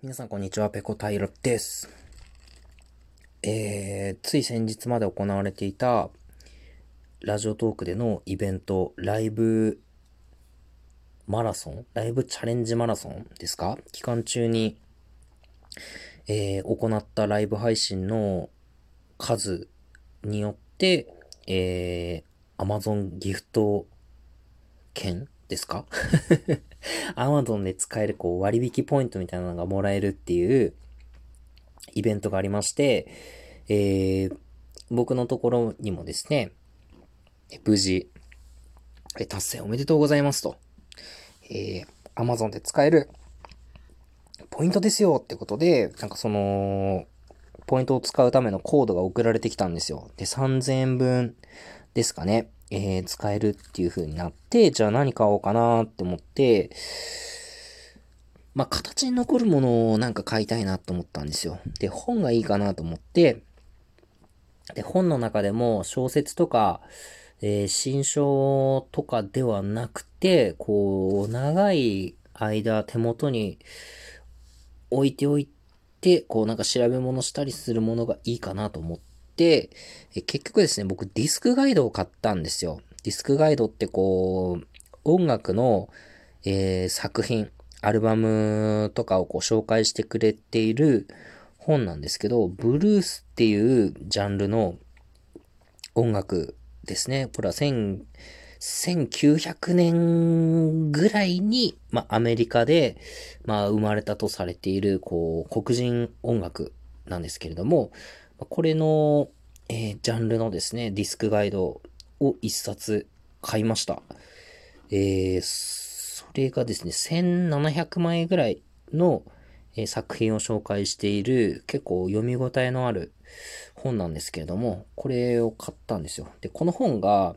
皆さんこんにちは、ペコタイロです。えー、つい先日まで行われていたラジオトークでのイベント、ライブマラソンライブチャレンジマラソンですか？期間中に、えー、行ったライブ配信の数によって、えー、Amazon ギフト券ですか？アマゾンで使えるこう割引ポイントみたいなのがもらえるっていうイベントがありまして、えー、僕のところにもですね、無事、達成おめでとうございますと。えー、Amazon で使えるポイントですよってことで、なんかその、ポイントを使うためのコードが送られてきたんですよ。で、3000円分ですかね。えー、使えるっていう風になって、じゃあ何買おうかなって思って、まあ、形に残るものをなんか買いたいなと思ったんですよ。で、本がいいかなと思って、で、本の中でも小説とか、えー、新書とかではなくて、こう、長い間手元に置いておいて、こうなんか調べ物したりするものがいいかなと思っ、結局ですね、僕ディスクガイドを買ったんですよ。ディスクガイドってこう、音楽の、えー、作品、アルバムとかをこう紹介してくれている本なんですけど、ブルースっていうジャンルの音楽ですね。これは1900年ぐらいに、まあ、アメリカで、まあ、生まれたとされている、こう、黒人音楽なんですけれども、これの、えー、ジャンルのですね、ディスクガイドを一冊買いました。えー、それがですね、1700枚ぐらいの、えー、作品を紹介している結構読み応えのある本なんですけれども、これを買ったんですよ。で、この本が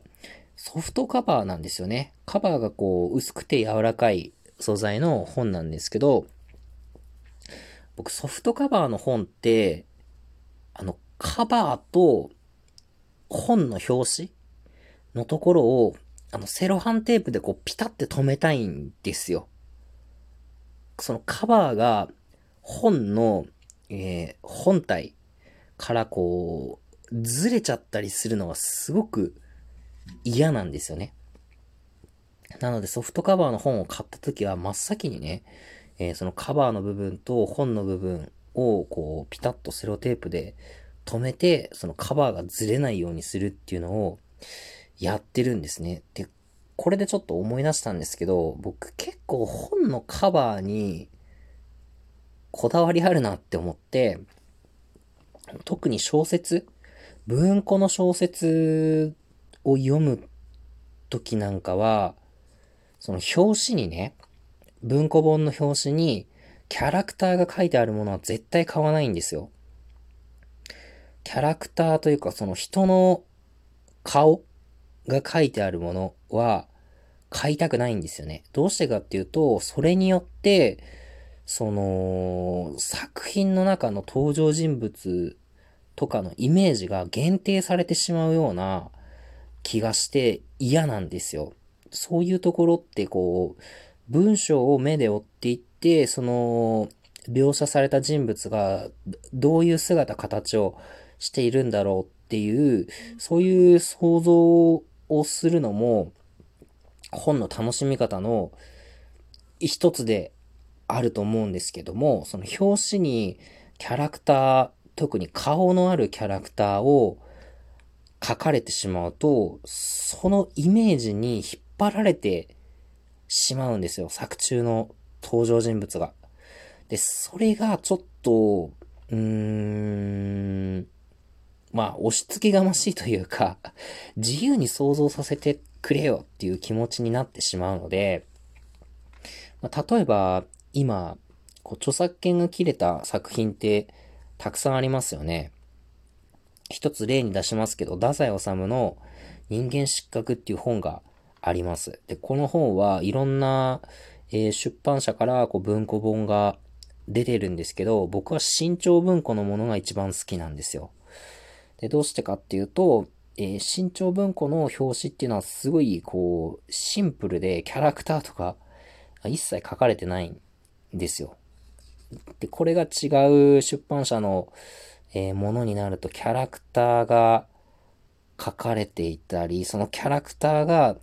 ソフトカバーなんですよね。カバーがこう薄くて柔らかい素材の本なんですけど、僕ソフトカバーの本ってあの、カバーと本の表紙のところを、あの、セロハンテープでこう、ピタって止めたいんですよ。そのカバーが本の、えー、本体からこう、ずれちゃったりするのがすごく嫌なんですよね。なのでソフトカバーの本を買った時は真っ先にね、えー、そのカバーの部分と本の部分をこうピタッとセロテープで止めて、そのカバーがずれないようにするっていうのをやってるんですね。で、これでちょっと思い出したんですけど、僕結構本のカバーにこだわりあるなって思って、特に小説、文庫の小説を読む時なんかは、その表紙にね、文庫本の表紙にキャラクターが書いてあるものは絶対買わないんですよ。キャラクターというかその人の顔が書いてあるものは買いたくないんですよね。どうしてかっていうと、それによって、その、作品の中の登場人物とかのイメージが限定されてしまうような気がして嫌なんですよ。そういうところってこう、文章を目で追っていって、その、描写された人物がどういう姿、形をしているんだろうっていう、そういう想像をするのも、本の楽しみ方の一つであると思うんですけども、その表紙にキャラクター、特に顔のあるキャラクターを書かれてしまうと、そのイメージに引っ張られてしまうんですよ。作中の登場人物が。で、それがちょっと、うーん、まあ、押し付けがましいというか、自由に想像させてくれよっていう気持ちになってしまうので、まあ、例えば、今、こう著作権が切れた作品ってたくさんありますよね。一つ例に出しますけど、太宰治の人間失格っていう本があります。で、この本はいろんな、えー、出版社からこう文庫本が出てるんですけど、僕は新潮文庫のものが一番好きなんですよ。で、どうしてかっていうと、えー、新潮文庫の表紙っていうのはすごいこう、シンプルでキャラクターとか一切書かれてないんですよ。で、これが違う出版社の、えー、ものになると、キャラクターが書かれていたり、そのキャラクターが、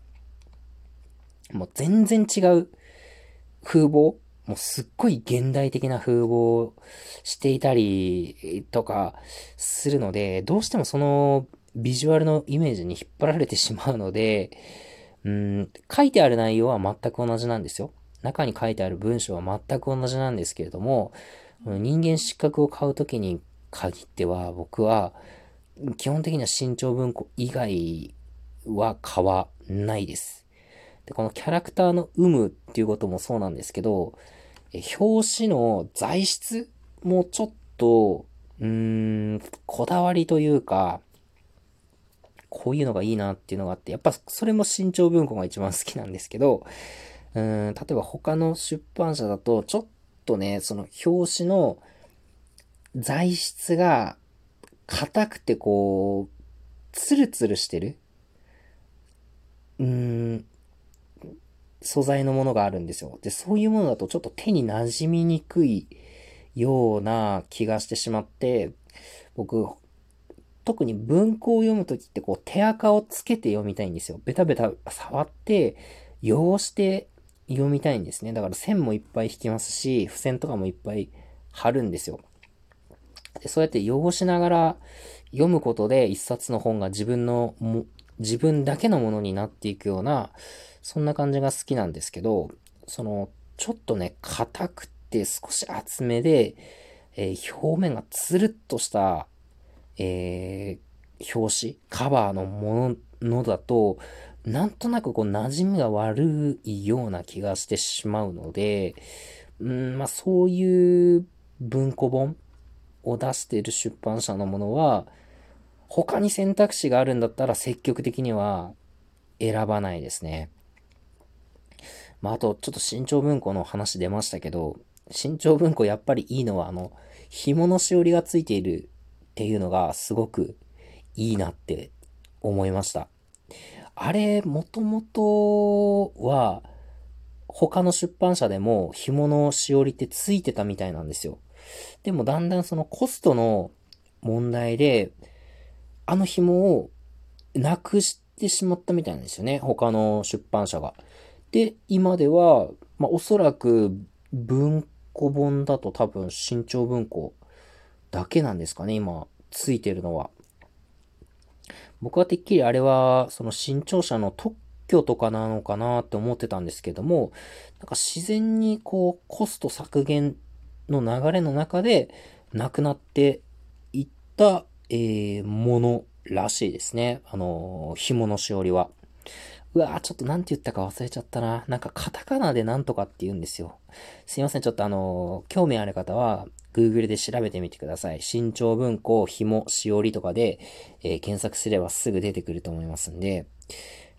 もう全然違う風貌もうすっごい現代的な風貌をしていたりとかするので、どうしてもそのビジュアルのイメージに引っ張られてしまうので、うん、書いてある内容は全く同じなんですよ。中に書いてある文章は全く同じなんですけれども、人間失格を買うときに限っては、僕は、基本的には新潮文庫以外は買わないです。で、このキャラクターの有無っていうこともそうなんですけど、表紙の材質もちょっと、うーん、こだわりというか、こういうのがいいなっていうのがあって、やっぱそれも新潮文庫が一番好きなんですけど、うん、例えば他の出版社だと、ちょっとね、その表紙の材質が硬くてこう、ツルツルしてる。うーん、素材のものがあるんですよ。で、そういうものだとちょっと手に馴染みにくいような気がしてしまって、僕、特に文庫を読むときってこう手垢をつけて読みたいんですよ。ベタベタ触って、汚して読みたいんですね。だから線もいっぱい引きますし、付箋とかもいっぱい貼るんですよ。でそうやって汚しながら読むことで一冊の本が自分のも、自分だけのものになっていくような、そんな感じが好きなんですけど、その、ちょっとね、硬くて少し厚めで、えー、表面がつるっとした、えー、表紙、カバーのものだと、なんとなくこう馴染みが悪いような気がしてしまうので、うん、まあそういう文庫本を出している出版社のものは、他に選択肢があるんだったら積極的には選ばないですね。まあ、あと、ちょっと新潮文庫の話出ましたけど、新潮文庫やっぱりいいのは、あの、紐のしおりがついているっていうのがすごくいいなって思いました。あれ、もともとは、他の出版社でも紐のしおりってついてたみたいなんですよ。でもだんだんそのコストの問題で、あの紐をなくしてしまったみたいなんですよね。他の出版社が。で、今では、まあ、おそらく文庫本だと多分新潮文庫だけなんですかね、今、ついてるのは。僕はてっきりあれは、その新潮社の特許とかなのかなって思ってたんですけども、なんか自然にこう、コスト削減の流れの中で、なくなっていった、えー、ものらしいですね。あのー、紐のしおりは。うわぁ、ちょっとなんて言ったか忘れちゃったな。なんかカタカナでなんとかって言うんですよ。すいません、ちょっとあの、興味ある方は、Google で調べてみてください。新潮文庫、紐、しおりとかで、えー、検索すればすぐ出てくると思いますんで、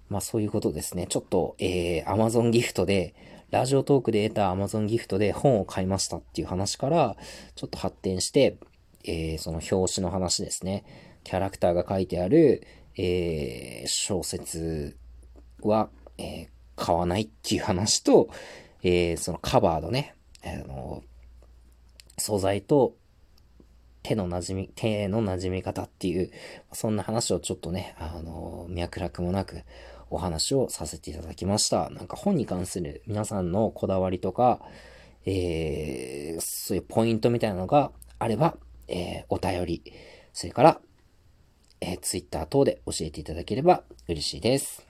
まあそういうことですね。ちょっと、えー、Amazon ギフトで、ラジオトークで得た Amazon ギフトで本を買いましたっていう話から、ちょっと発展して、えー、その表紙の話ですね。キャラクターが書いてある、えー、小説は、えー、買わないっていう話と、えー、そのカバーのね、あの、素材と手の馴染み、手の馴染み方っていう、そんな話をちょっとね、あの、脈絡もなくお話をさせていただきました。なんか本に関する皆さんのこだわりとか、えー、そういうポイントみたいなのがあれば、えー、お便り、それから、えー、ツイッター等で教えていただければ嬉しいです。